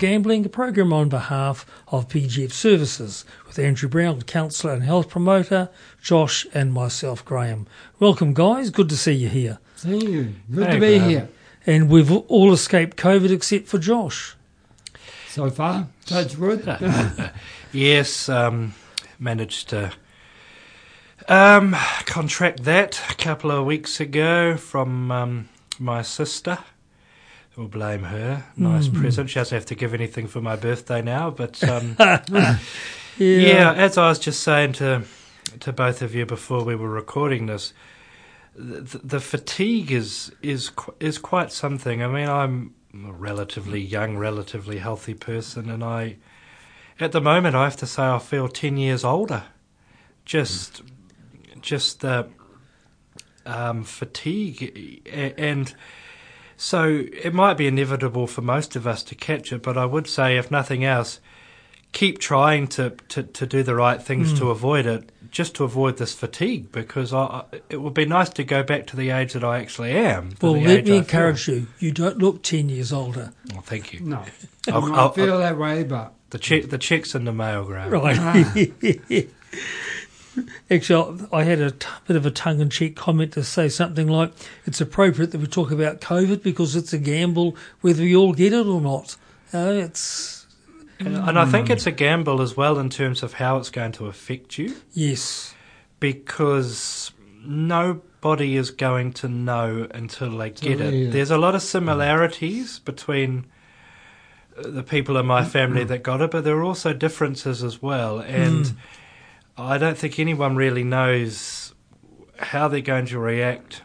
Gambling, a program on behalf of PGF Services with Andrew Brown, counsellor and health promoter, Josh and myself, Graeme. Welcome, guys. Good to see you here. Thank you. Good Hey, to be Graeme. here. And we've all escaped COVID except for Josh. So far, touch wood. Yes, um, managed to um, contract that a couple of weeks ago from um, my sister. We'll blame her. Nice present. She doesn't have to give anything for my birthday now, but um, yeah. as I was just saying to to both of you before we were recording this, the, the fatigue is is is quite something. I mean, I'm a relatively young, relatively healthy person, and I, at the moment, I have to say I feel ten years older. Just, just the um, fatigue, and so it might be inevitable for most of us to catch it. But I would say, if nothing else, keep trying to, to, to do the right things to hmm. avoid it, just to avoid this fatigue, because I, I- it would be nice to go back to the age that I actually am. Well, let me I encourage you. You don't look 10 years older. Well, thank you. No, I'll- I I'll- feel that way, but The check, the checks in the mail, Graeme. Right. Ah. Actually, I had a t- bit of a tongue in cheek comment to say something like it's appropriate that we talk about COVID because it's a gamble whether we all get it or not. Uh, it's, And, and I think it's a gamble as well in terms of how it's going to affect you, yes. because nobody is going to know until they get it. they- There's a lot of similarities between uh, the people in my family that got it, but there are also differences as well. And I don't think anyone really knows how they're going to react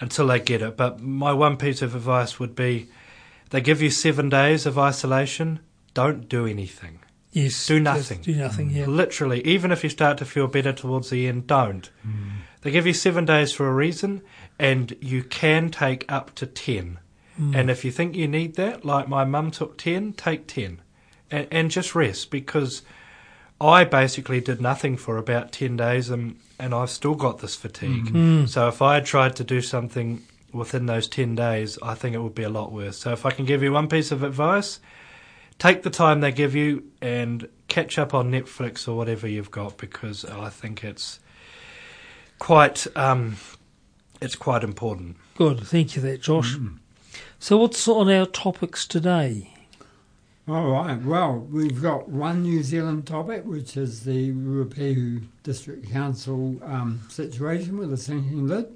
until they get it. But my one piece of advice would be they give you seven days of isolation, don't do anything. Yes. Do nothing. Do nothing, yeah. Literally, even if you start to feel better towards the end, don't. Hmm. They give you seven days for a reason, and you can take up to ten. Hmm. And if you think you need that, like my mum took ten, take ten, and, and just rest because I basically did nothing for about ten days, and and I've still got this fatigue. Mm. Hmm. So if I had tried to do something within those ten days, I think it would be a lot worse. So if I can give you one piece of advice, take the time they give you and catch up on Netflix or whatever you've got because I think it's quite um, it's quite important. Good. Thank you for that, Josh. Mm. So, what's on our topics today? All right. Well, we've got one New Zealand topic, which is the Ruapehu District Council um, situation with the sinking lid,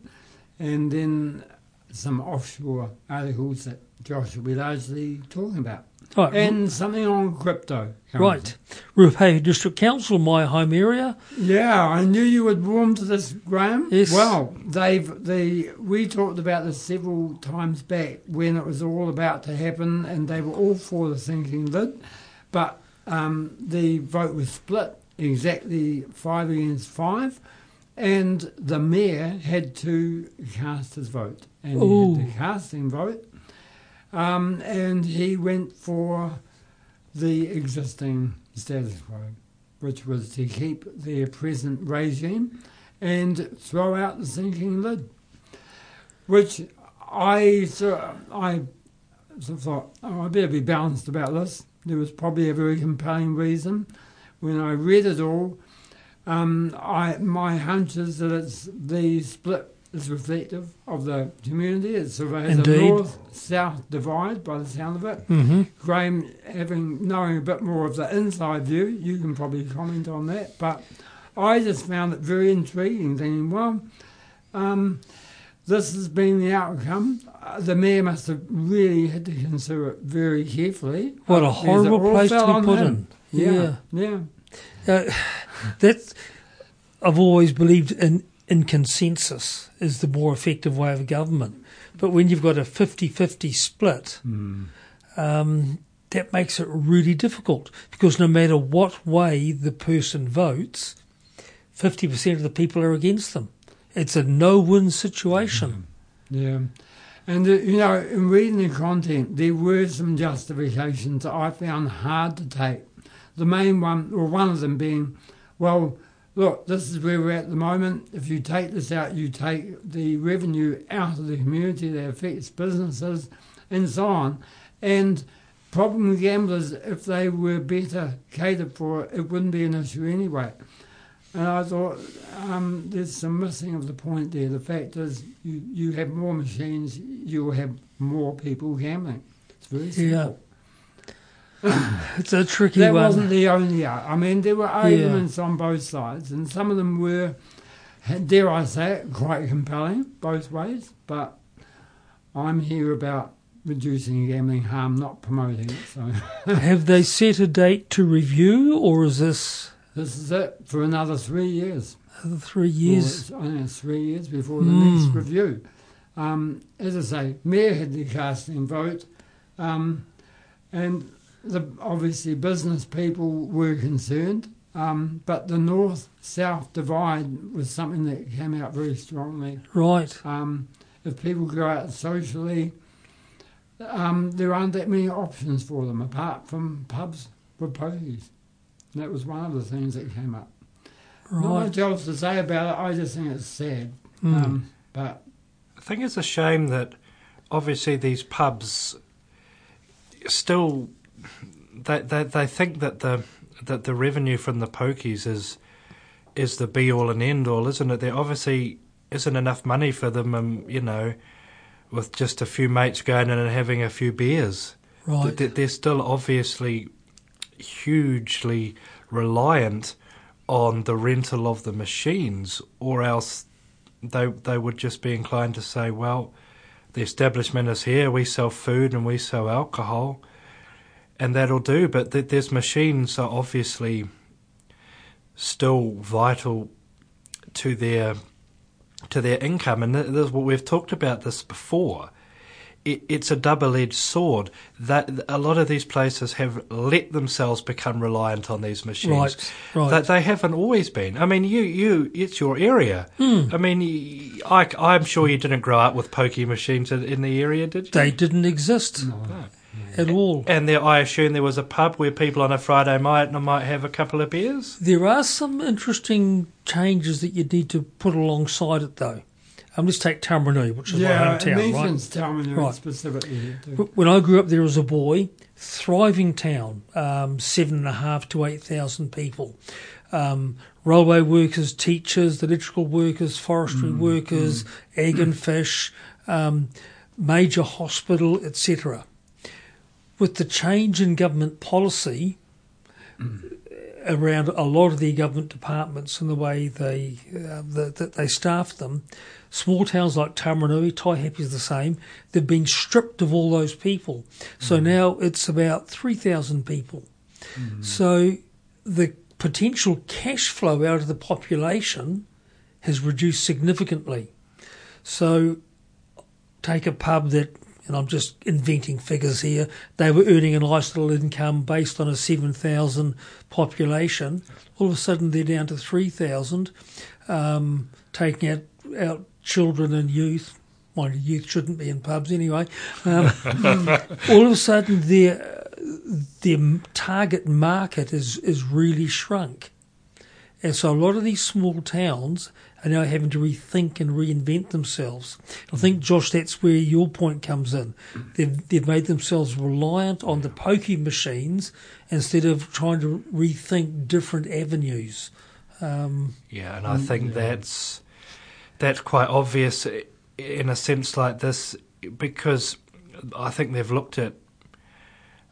and then some offshore articles that Josh will be largely talking about, Right. and something on crypto. right. Ruapehu District Council, my home area. Yeah, I knew you would warm to this, Graeme. Yes. Well, they've the we talked about this several times back when it was all about to happen, and they were all for the sinking lid, but um, the vote was split exactly five against five, and the mayor had to cast his vote, and Ooh. he had the casting vote, um, and he went for the existing status quo which was to keep their present regime and throw out the sinking lid. Which I I sort of thought, oh, I better be balanced about this. There was probably a very compelling reason. When I read it all, um, I my hunch is that it's the split is reflective of the community. It of Indeed. a north-south divide by the sound of it. Mm-hmm. Graeme, having knowing a bit more of the inside view, you can probably comment on that. But I just found it very intriguing, thinking, well, um, this has been the outcome. Uh, the mayor must have really had to consider it very carefully. What a horrible place to be put him. in. Yeah, yeah. Uh, that's I've always believed in in consensus is the more effective way of government. But when you've got a 50-50 split, um, that makes it really difficult because no matter what way the person votes, 50% of the people are against them. It's a no-win situation. Yeah. And, uh, you know, in reading the content, there were some justifications I found hard to take. The main one, or one of them being, well, look, this is where we're at the moment. If you take this out, you take the revenue out of the community that affects businesses and so on. And problem gamblers, if they were better catered for, it wouldn't be an issue anyway. And I thought um, there's some missing of the point there. The fact is, you, you have more machines, you will have more people gambling. It's very simple. It's a tricky That one. wasn't the only. I mean, there were arguments on both sides, and some of them were, dare I say it, quite compelling both ways. But I'm here about reducing gambling harm, not promoting it. So Have they set a date to review, or is this this is it for another three years. another three years? it's only three years before the Mm. next review. Um, as I say, Mayor had the casting vote, um, and the, obviously business people were concerned. Um, but the north-south divide was something that came out very strongly. Right. Um, if people go out socially, um, there aren't that many options for them apart from pubs with pokies. That was one of the things that came up. Not Right. much else to say about it. I just think it's sad. Mm. Um, but I think it's a shame that obviously these pubs still they they, they think that the that the revenue from the pokies is is the be all and end all, isn't it? There obviously isn't enough money for them, um, you know, with just a few mates going in and having a few beers. right. They- They're still obviously hugely reliant on the rental of the machines, or else they they would just be inclined to say, well, the establishment is here, we sell food and we sell alcohol, and that'll do. But th- there's machines are obviously still vital to their to their income, and th- this, we've talked about this before. It, it's a double-edged sword. That a lot of these places have let themselves become reliant on these machines. Right. Right. That they haven't always been. I mean, you, you, it's your area. Hmm. I mean, I, I'm sure you didn't grow up with pokey machines in, in the area, did you? they didn't exist at all. And there, I assume there was a pub where people on a Friday night might have a couple of beers. There are some interesting changes that you need to put alongside it, though. Um, let's take Taumarunui, which is yeah, my hometown, right? mentions Taumarunui Right. specifically here too. W- When I grew up there as a boy, thriving town, um, seven and a half to eight thousand people. Um, railway workers, teachers, electrical workers, forestry workers, egg and fish, um, major hospital, etc. With the change in government policy around a lot of the government departments and the way they uh, that, that they staff them, small towns like Taumarunui, Taihape is the same. They've been stripped of all those people, so now it's about three thousand people. So the potential cash flow out of the population has reduced significantly. So take a pub that, and I'm just inventing figures here, they were earning a nice little income based on a 7,000 population. All of a sudden they're down to 3,000, um, taking out, out children and youth. You, youth shouldn't be in pubs anyway. Um, all of a sudden their, their target market is, is really shrunk. And so a lot of these small towns are now having to rethink and reinvent themselves. I think, Josh, that's where your point comes in. They've, they've made themselves reliant on the pokey machines instead of trying to rethink different avenues. Um, Yeah, and I think that's that's quite obvious in a sense like this because I think they've looked at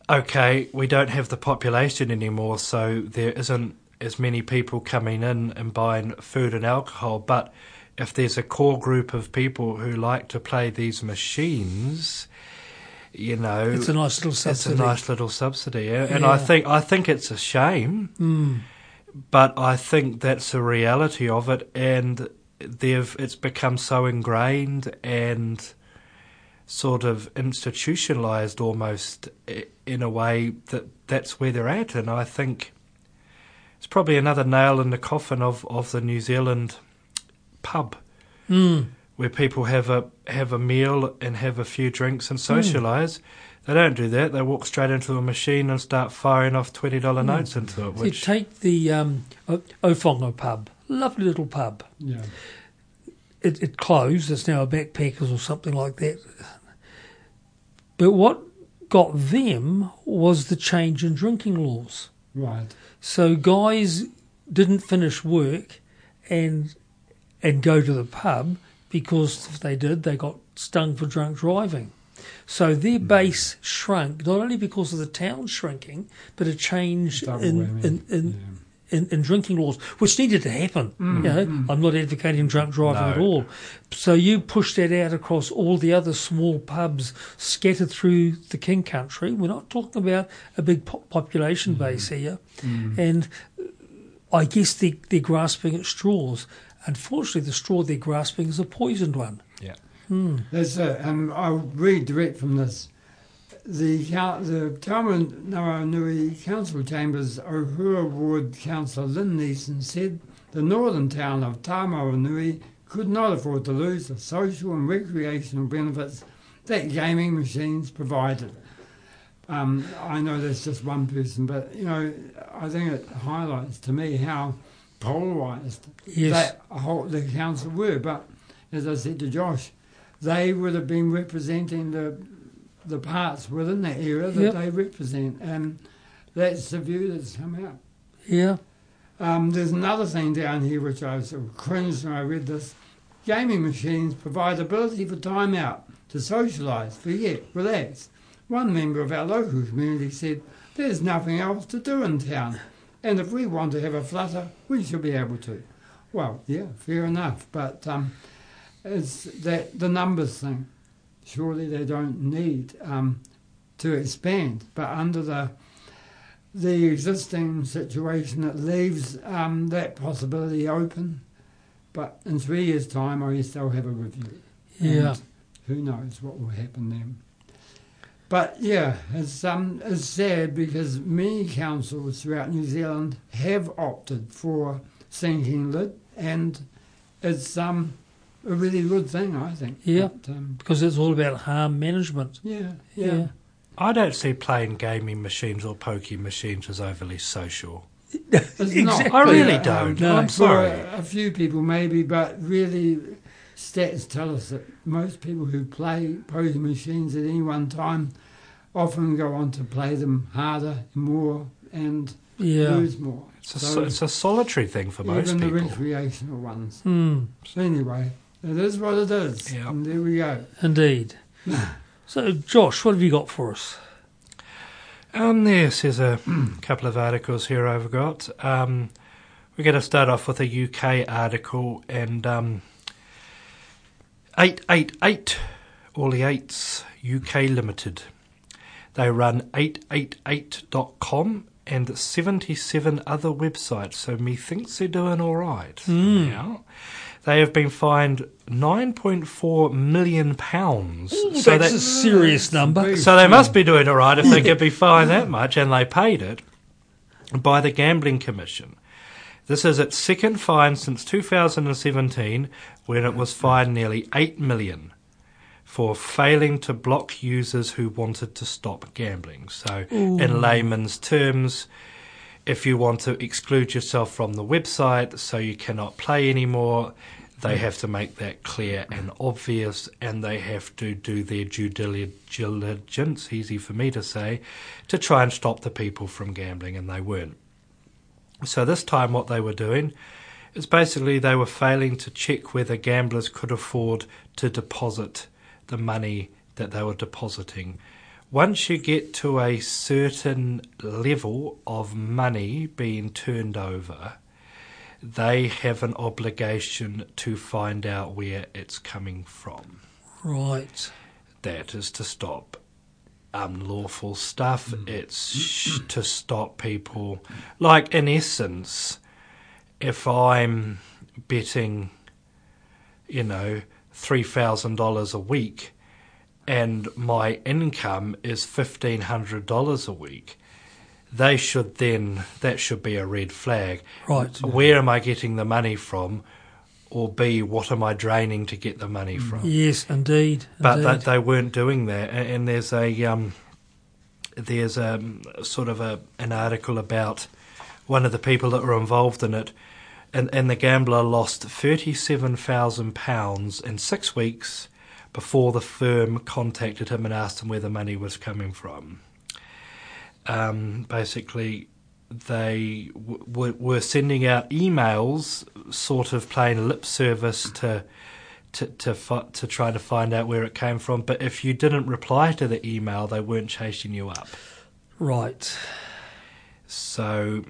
okay, we don't have the population anymore, so there isn't as many people coming in and buying food and alcohol, but if there's a core group of people who like to play these machines, you know, it's a nice little subsidy. it's a nice little subsidy, yeah. and I think I think it's a shame Mm, but I think that's the reality of it, and they've it's become so ingrained and sort of institutionalized almost in a way that that's where they're at, and I think it's probably another nail in the coffin of, of the New Zealand pub mm, where people have a have a meal and have a few drinks and socialize. They don't do that. They walk straight into a machine and start firing off twenty dollar Mm. notes into it. You Which take the um, O- Owhango pub, lovely little pub. Yeah. it, it closed. It's now a backpackers or something like that. But what got them was the change in drinking laws. Right. So guys didn't finish work and and go to the pub because if they did, they got stung for drunk driving. So their Hmm. base shrunk not only because of the town shrinking, but a change Double in, in, in. In, in drinking laws, which needed to happen. Mm, you know, mm. I'm not advocating drunk driving No. at all. So you push that out across all the other small pubs scattered through the King Country. We're not talking about a big po- population base here, Mm. and I guess they, they're grasping at straws. Unfortunately, the straw they're grasping is a poisoned one. Yeah. Hmm. That's it. Um, I'll read direct from this. The, the Council Chambers Ohura Ward Councillor Lynn Neeson said the northern town of Tamanui could not afford to lose the social and recreational benefits that gaming machines provided. Um, I know that's just one person, but you know, I think it highlights to me how polarised Yes. that whole, the council were. But as I said to Josh, they would have been representing the the parts within that area that Yep. they represent, and that's the view that's come out. yeah. Um, there's another thing down here which I sort of cringed when I read this. Gaming machines provide ability for time out, to socialise, forget, relax. One member of our local community said, there's nothing else to do in town, and if we want to have a flutter, we should be able to. Well, yeah, fair enough, but um, it's that the numbers thing. Surely they don't need um, to expand, but under the the existing situation, it leaves um, that possibility open. But in three years' time, I guess they'll have a review. Yeah. And who knows what will happen then? But yeah, it's um, it's sad because many councils throughout New Zealand have opted for sinking lid, and it's um, a really good thing, I think. Yeah. But, um, Because it's all about harm management. yeah, Yeah. yeah. I don't see playing gaming machines or pokie machines as overly social. It's not. Exactly. I really Um, don't. No. I'm For sorry. a, a few people, maybe, but really, stats tell us that most people who play poker machines at any one time often go on to play them harder, more, and Yeah. lose more. It's a, So so, it's a solitary thing for most even the recreational ones. Hmm. So anyway, it is what it is, Yeah. and there we go. Indeed. so, Josh, what have you got for us? Um, yes, there's a couple of articles here I've got. Um, we're going to start off with a UK article and um, 888, all the eights, UK Limited. They run 888.com and 77 other websites, so methinks they're doing all right Mm. now. They have been fined 9.4 million pounds. So that's that- a serious number. So they must be doing all right if they could be fined that much, and they paid it by the Gambling Commission. This is its second fine since 2017, when it was fined nearly 8 million for failing to block users who wanted to stop gambling. So, Ooh. in layman's terms, if you want to exclude yourself from the website so you cannot play anymore, they mm. have to make that clear and obvious, and they have to do their due diligence, easy for me to say, to try and stop the people from gambling, and they weren't. So, this time, what they were doing is basically they were failing to check whether gamblers could afford to deposit the money that they were depositing. Once you get to a certain level of money being turned over, they have an obligation to find out where it's coming from. Right. That is to stop unlawful stuff. Mm. It's sh- to stop people. Like, in essence, if I'm betting, you know, $3,000 a week and my income is $1,500 a week, they should then, that should be a red flag. Right. Where am I getting the money from? Or B, what am I draining to get the money from? Yes, indeed. but indeed. that they weren't doing that. And there's a um, there's a sort of a an article about one of the people that were involved in it, and and the gambler lost thirty seven thousand pounds in six weeks before the firm contacted him and asked him where the money was coming from. Um, basically, they w- w- were sending out emails, sort of playing lip service to to to, fi- to try to find out where it came from. But if you didn't reply to the email, they weren't chasing you up. Right. So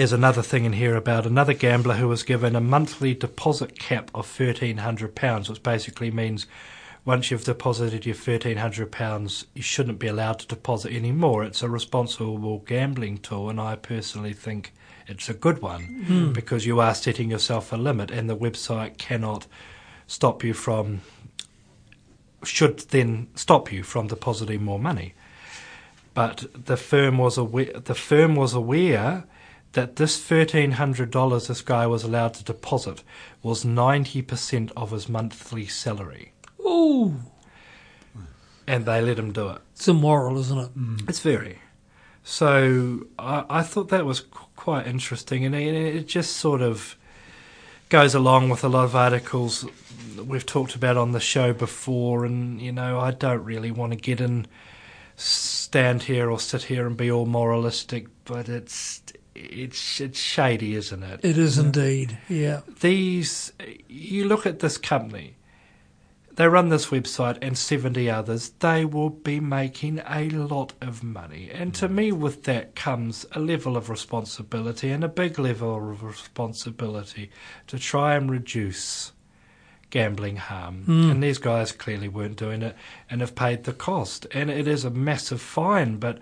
there's another thing in here about another gambler who was given a monthly deposit cap of thirteen hundred pounds, which basically means once you've deposited your thirteen hundred pounds, you shouldn't be allowed to deposit any more. It's a responsible gambling tool, and I personally think it's a good one hmm. because you are setting yourself a limit, and the website cannot stop you from should then stop you from depositing more money. But the firm was aware. The firm was aware that this thirteen hundred dollars this guy was allowed to deposit was ninety percent of his monthly salary, Oh, and they let him do it. it's immoral, isn't it? Mm. It's very. So I, I thought that was qu- quite interesting, and it, it just sort of goes along with a lot of articles that we've talked about on the show before. And you know, I don't really want to get in, stand here or sit here and be all moralistic, but it's it's it's shady, isn't it? It is indeed. Yeah. these you look at this company they run this website and 70 others they will be making a lot of money and to mm. me with that comes a level of responsibility and a big level of responsibility to try and reduce gambling harm mm. and these guys clearly weren't doing it and have paid the cost and it is a massive fine but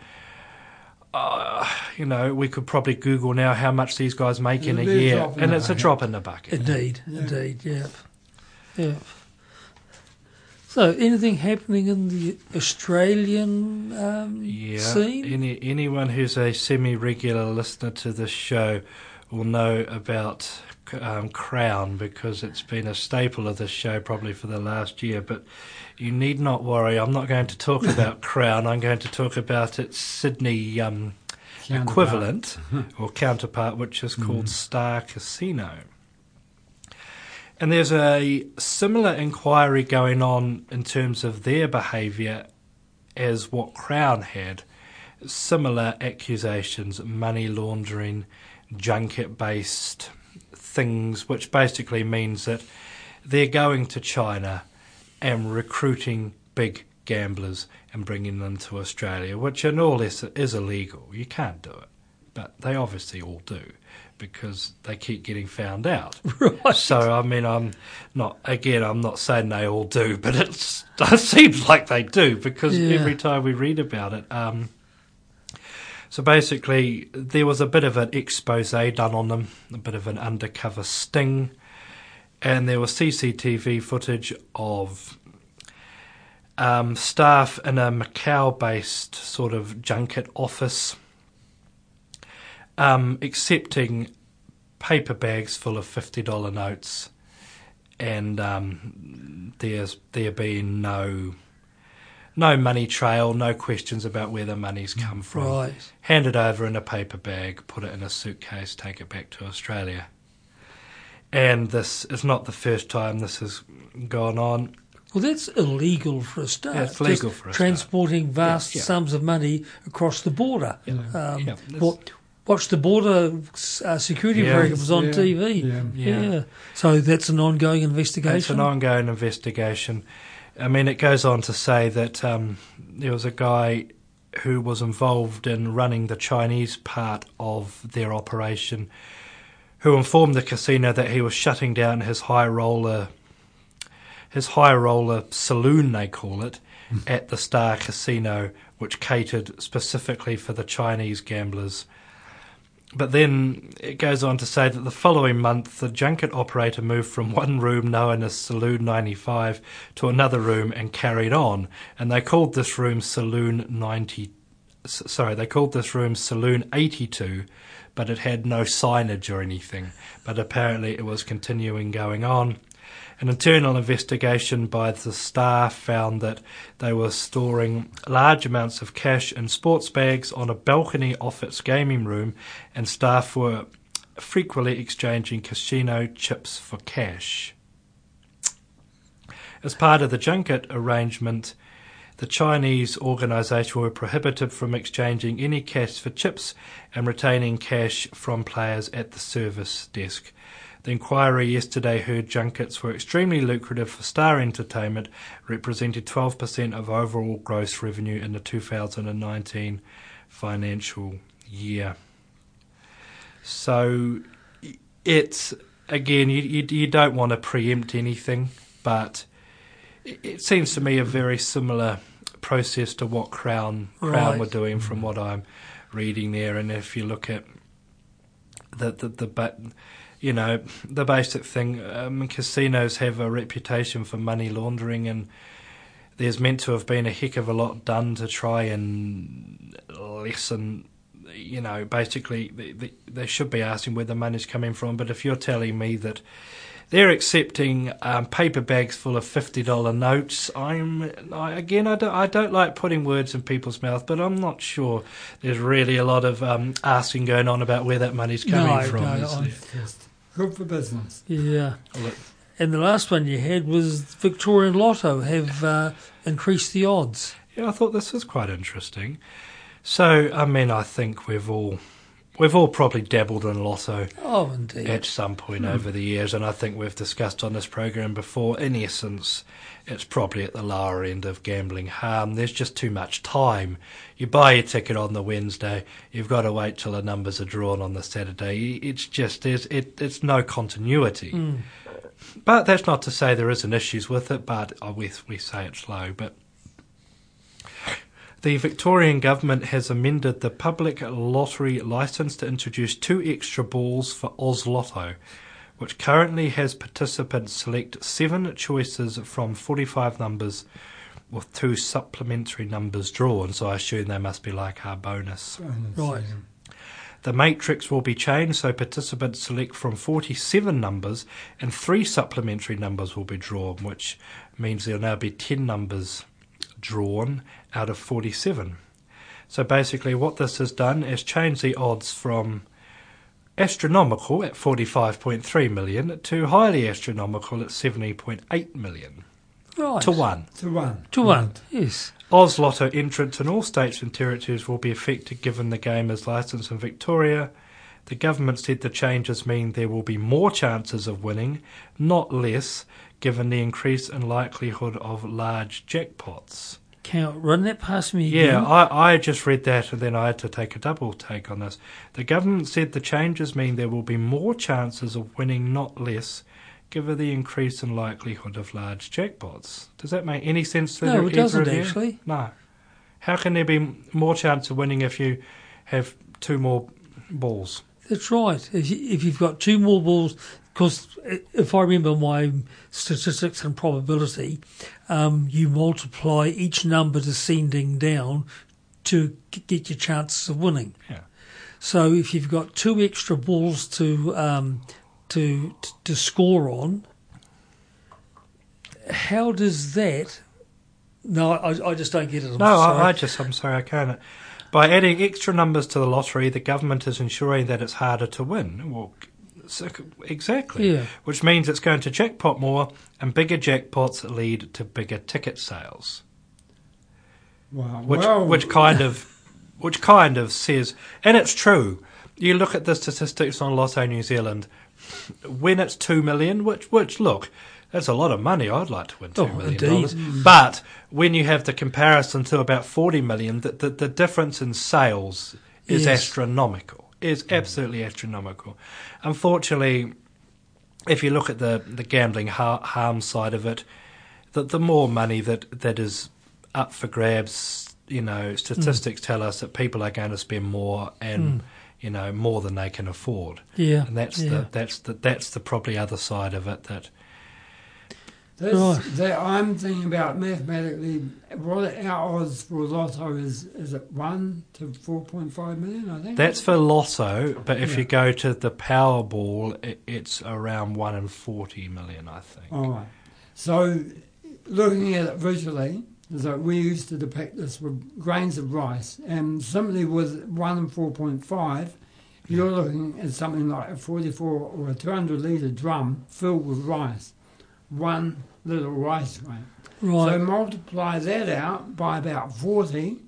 uh, you know, we could probably Google now how much these guys make in a They're year, dropping and it's a drop in the bucket. Indeed. Yeah. Indeed. Yeah. Yeah. So, anything happening in the Australian um, Yeah, scene? any anyone who's a semi-regular listener to this show will know about um, Crown because it's been a staple of this show probably for the last year. But you need not worry. I'm not going to talk about Crown. I'm going to talk about its Sydney um, equivalent or counterpart, which is called Star Casino. And there's a similar inquiry going on in terms of their behaviour as what Crown had. Similar accusations, money laundering, junket based things, which basically means that they're going to China and recruiting big gamblers and bringing them to Australia, which in all this is illegal. You can't do it. But they obviously all do because they keep getting found out. Right. So I mean, I'm not again. I'm not saying they all do, but it seems like they do because Yeah. every time we read about it. Um, so basically, there was a bit of an expose done on them, a bit of an undercover sting, and there was CCTV footage of um, staff in a Macau-based sort of junket office um, accepting paper bags full of fifty dollar notes, and um, there's there being no no money trail, no questions about where the money's come from. Right. Hand it over in a paper bag, put it in a suitcase, take it back to Australia. And this is not the first time this has gone on. Well, that's illegal for a start. Yeah, it's legal Just for a start. transporting vast Yeah, yeah. sums of money across the border. Yeah. Um, Yeah, what, watch the border uh, security Yeah. programs on Yeah, TV. yeah. Yeah. So that's an ongoing investigation. It's an ongoing investigation. I mean, it goes on to say that um, there was a guy who was involved in running the Chinese part of their operation who informed the casino that he was shutting down his high roller his high roller saloon they call it at the Star Casino which catered specifically for the Chinese gamblers but then it goes on to say that the following month, the junket operator moved from one room known as Saloon 95 to another room and carried on. And they called this room Saloon 90. Sorry, they called this room Saloon 82, but it had no signage or anything. But apparently it was continuing going on. An internal investigation by the staff found that they were storing large amounts of cash in sports bags on a balcony off its gaming room, and staff were frequently exchanging casino chips for cash. As part of the junket arrangement, the Chinese organisation were prohibited from exchanging any cash for chips and retaining cash from players at the service desk. The inquiry yesterday heard junkets were extremely lucrative for Star Entertainment, represented 12% of overall gross revenue in the 2019 financial year. So it's again, you, you, you don't want to preempt anything, but it, it seems to me a very similar process to what Crown Crown Right. were doing from mm-hmm. what I'm reading there. And if you look at the the, the but you know the basic thing, um, casinos have a reputation for money laundering and. There's meant to have been a heck of a lot done to try and lessen you know, basically they, they, they should be asking where the money's coming from. But if you're telling me that they're accepting um, paper bags full of fifty dollar notes, I'm I, again I don't I don't like putting words in people's mouth, but I'm not sure there's really a lot of um, asking going on about where that money's coming No, from. no, is I'm- there? Just good for business. Yeah. And the last one you had was Victorian Lotto have uh, increased the odds. Yeah, I thought this was quite interesting. So, I mean, I think we've all we've all probably dabbled in lotto Oh, indeed. at some point over the years, and I think we've discussed on this program before. In essence, it's probably at the lower end of gambling harm. There's just too much time. You buy your ticket on the Wednesday, you've got to wait till the numbers are drawn on the Saturday. It's just there's it, it's no continuity. Mm. But that's not to say there isn't issues with it. But uh, we we say it's low, but. The Victorian government has amended the public lottery licence to introduce two extra balls for Oz Lotto, which currently has participants select seven choices from 45 numbers with two supplementary numbers drawn. So I assume they must be like our bonus. Bonus, Right. The matrix will be changed so participants select from 47 numbers and three supplementary numbers will be drawn, which means there'll now be 10 numbers drawn out of 47. So basically, what this has done is change the odds from astronomical at 45.3 million to highly astronomical at 70.8 million Right. to 1. To one. To one, yes. Oz Lotto entrants in all states and territories will be affected given the game is licensed in Victoria. The government said the changes mean there will be more chances of winning, not less, given the increase in likelihood of large jackpots. Count, run that past me Yeah. I, I just read that and then I had to take a double take on this. The government said the changes mean there will be more chances of winning, not less, given the increase in likelihood of large jackpots. Does that make any sense to no, it doesn't you? actually. No. How can there be more chance of winning if you have two more balls? That's right. If you've got two more balls, because if I remember my statistics and probability, um, you multiply each number descending down to get your chances of winning. Yeah. So if you've got two extra balls to um, to to score on, how does that? No, I, I just don't get it. I'm No, sorry. I, I just, I'm sorry, I can't. By adding extra numbers to the lottery, the government is ensuring that it's harder to win. Well, exactly. Yeah. Which means it's going to jackpot more, and bigger jackpots lead to bigger ticket sales. Wow. which which kind of which kind of says and it's true you look at the statistics on Lotto New Zealand when it's 2 million which which look that's a lot of money I'd like to win two Oh, million dollars but when you have the comparison to about 40 million the, the, the difference in sales is Yes. astronomical is absolutely astronomical unfortunately if you look at the the gambling har- harm side of it the the more money that that is up for grabs, you know, statistics tell us that people are going to spend more and Mm. you know more than they can afford, yeah, and that's yeah. the that's the that's the probably other side of it. That That's, Right. that I'm thinking about mathematically. What our odds for Lotto is is it one to four point five million? I think that's for Lotto, but if Yeah. you go to the Powerball, it, it's around one in forty million, I think. All right. So, looking at it visually, is that we used to depict this with grains of rice, and simply with one and four point five, you're looking at something like a forty-four or a two hundred liter drum filled with rice. One little rice grain. Right. So multiply that out by about 40.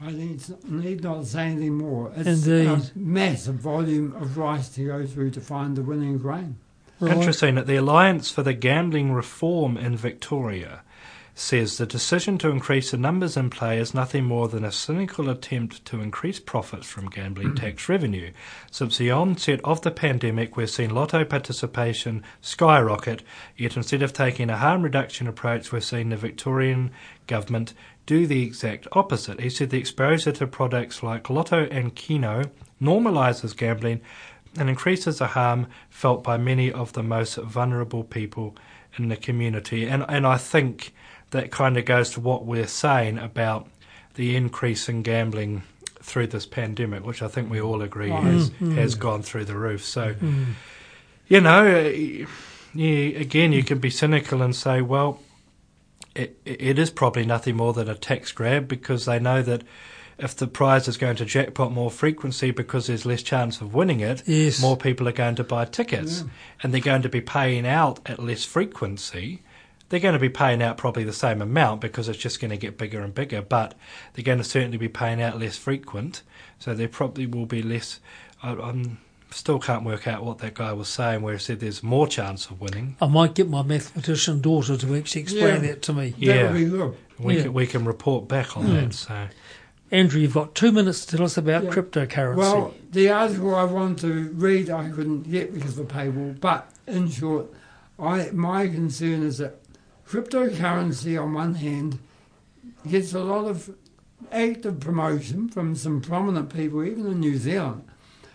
I need, need not say anything more. It's Indeed. a massive volume of rice to go through to find the winning grain. right. Interesting that the Alliance for the Gambling Reform in Victoria says the decision to increase the numbers in play is nothing more than a cynical attempt to increase profits from gambling tax mm. revenue. Since the onset of the pandemic, we've seen lotto participation skyrocket, yet instead of taking a harm reduction approach, we've seen the Victorian government do the exact opposite. He said the exposure to products like lotto and keno normalises gambling and increases the harm felt by many of the most vulnerable people in the community. And and I think that kind of goes to what we're saying about the increase in gambling through this pandemic, which I think we all agree Right. has Mm, mm. has gone through the roof. So Mm. you know, yeah, again, you can be cynical and say, well, it, it is probably nothing more than a tax grab because they know that if the prize is going to jackpot more frequency because there's less chance of winning it, Yes. more people are going to buy tickets Yeah. and they're going to be paying out at less frequency. They're going to be paying out probably the same amount because it's just going to get bigger and bigger, but they're going to certainly be paying out less frequent, so there probably will be less. I, I'm still can't work out what that guy was saying where he said there's more chance of winning. I might get my mathematician daughter to actually explain Yeah. that to me. That Yeah. would be good. We Yeah. can we can report back on Mm. that. So Andrew, you've got two minutes to tell us about Yeah. cryptocurrency. Well, the article I wanted to read I couldn't get because of the paywall, but in short, I my concern is that cryptocurrency on one hand gets a lot of active promotion from some prominent people, even in New Zealand,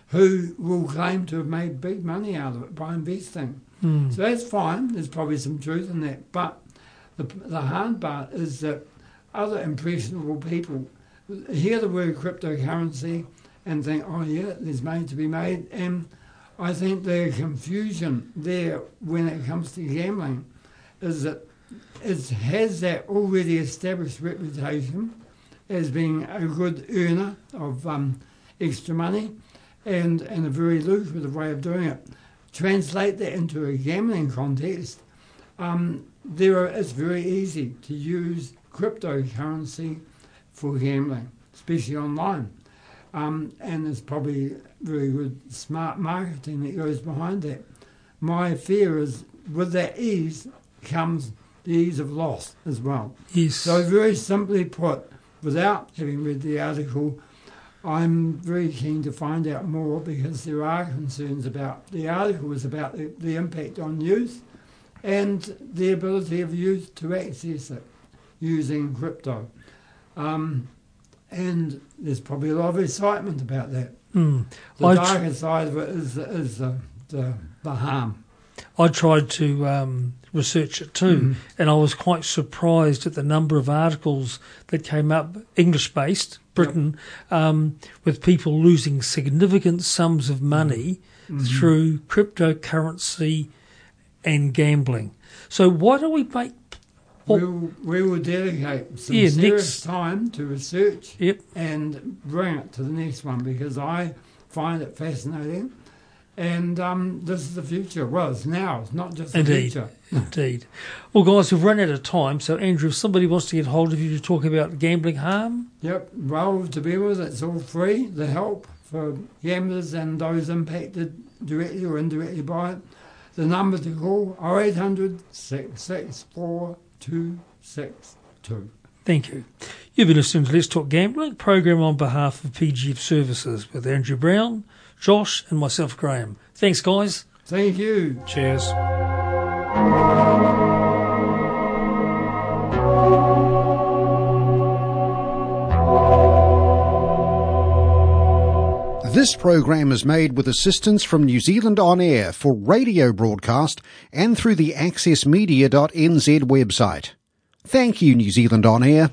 who will claim to have made big money out of it by investing. Hmm. So that's fine. There's probably some truth in that. But the, the hard part is that other impressionable people hear the word cryptocurrency and think, oh, yeah, there's money to be made. And I think the confusion there when it comes to gambling is that it has that already established reputation as being a good earner of um, extra money and, and a very lucrative way of doing it. Translate that into a gambling context, um, there are, it's very easy to use cryptocurrency for gambling, especially online. Um, and there's probably very good smart marketing that goes behind that. My fear is with that ease comes the ease of loss as well. yes. So, very simply put, without having read the article, I'm very keen to find out more because there are concerns about the article was about the, the impact on youth and the ability of youth to access it using crypto. Um, and there's probably a lot of excitement about that. Hmm. The I tr- darker side of it is, is the, the, the harm. I tried to um, research it too, Mhm. and I was quite surprised at the number of articles that came up, English based, Britain, um, with people losing significant sums of money Mhm. through cryptocurrency and gambling. So why don't we make? Well- We'll, we will dedicate some Yeah, serious next- time to research Yep. and bring it to the next one because I find it fascinating. And um, this is the future. Well, it's now. It's not just the Indeed. future. Indeed. Well, guys, we've run out of time. So, Andrew, if somebody wants to get hold of you to talk about gambling harm, Yep. Well, to be with, it's all free. The help for gamblers and those impacted directly or indirectly by it. The number to call 0800 664 262. thank you. You've been listening to Let's Talk Gambling, program on behalf of PGF Services with Andrew Brown, Josh, and myself, Graeme. Thanks, guys. Thank you. cheers. This program is made with assistance from New Zealand On Air for radio broadcast and through the accessmedia.nz website. Thank you, New Zealand On Air.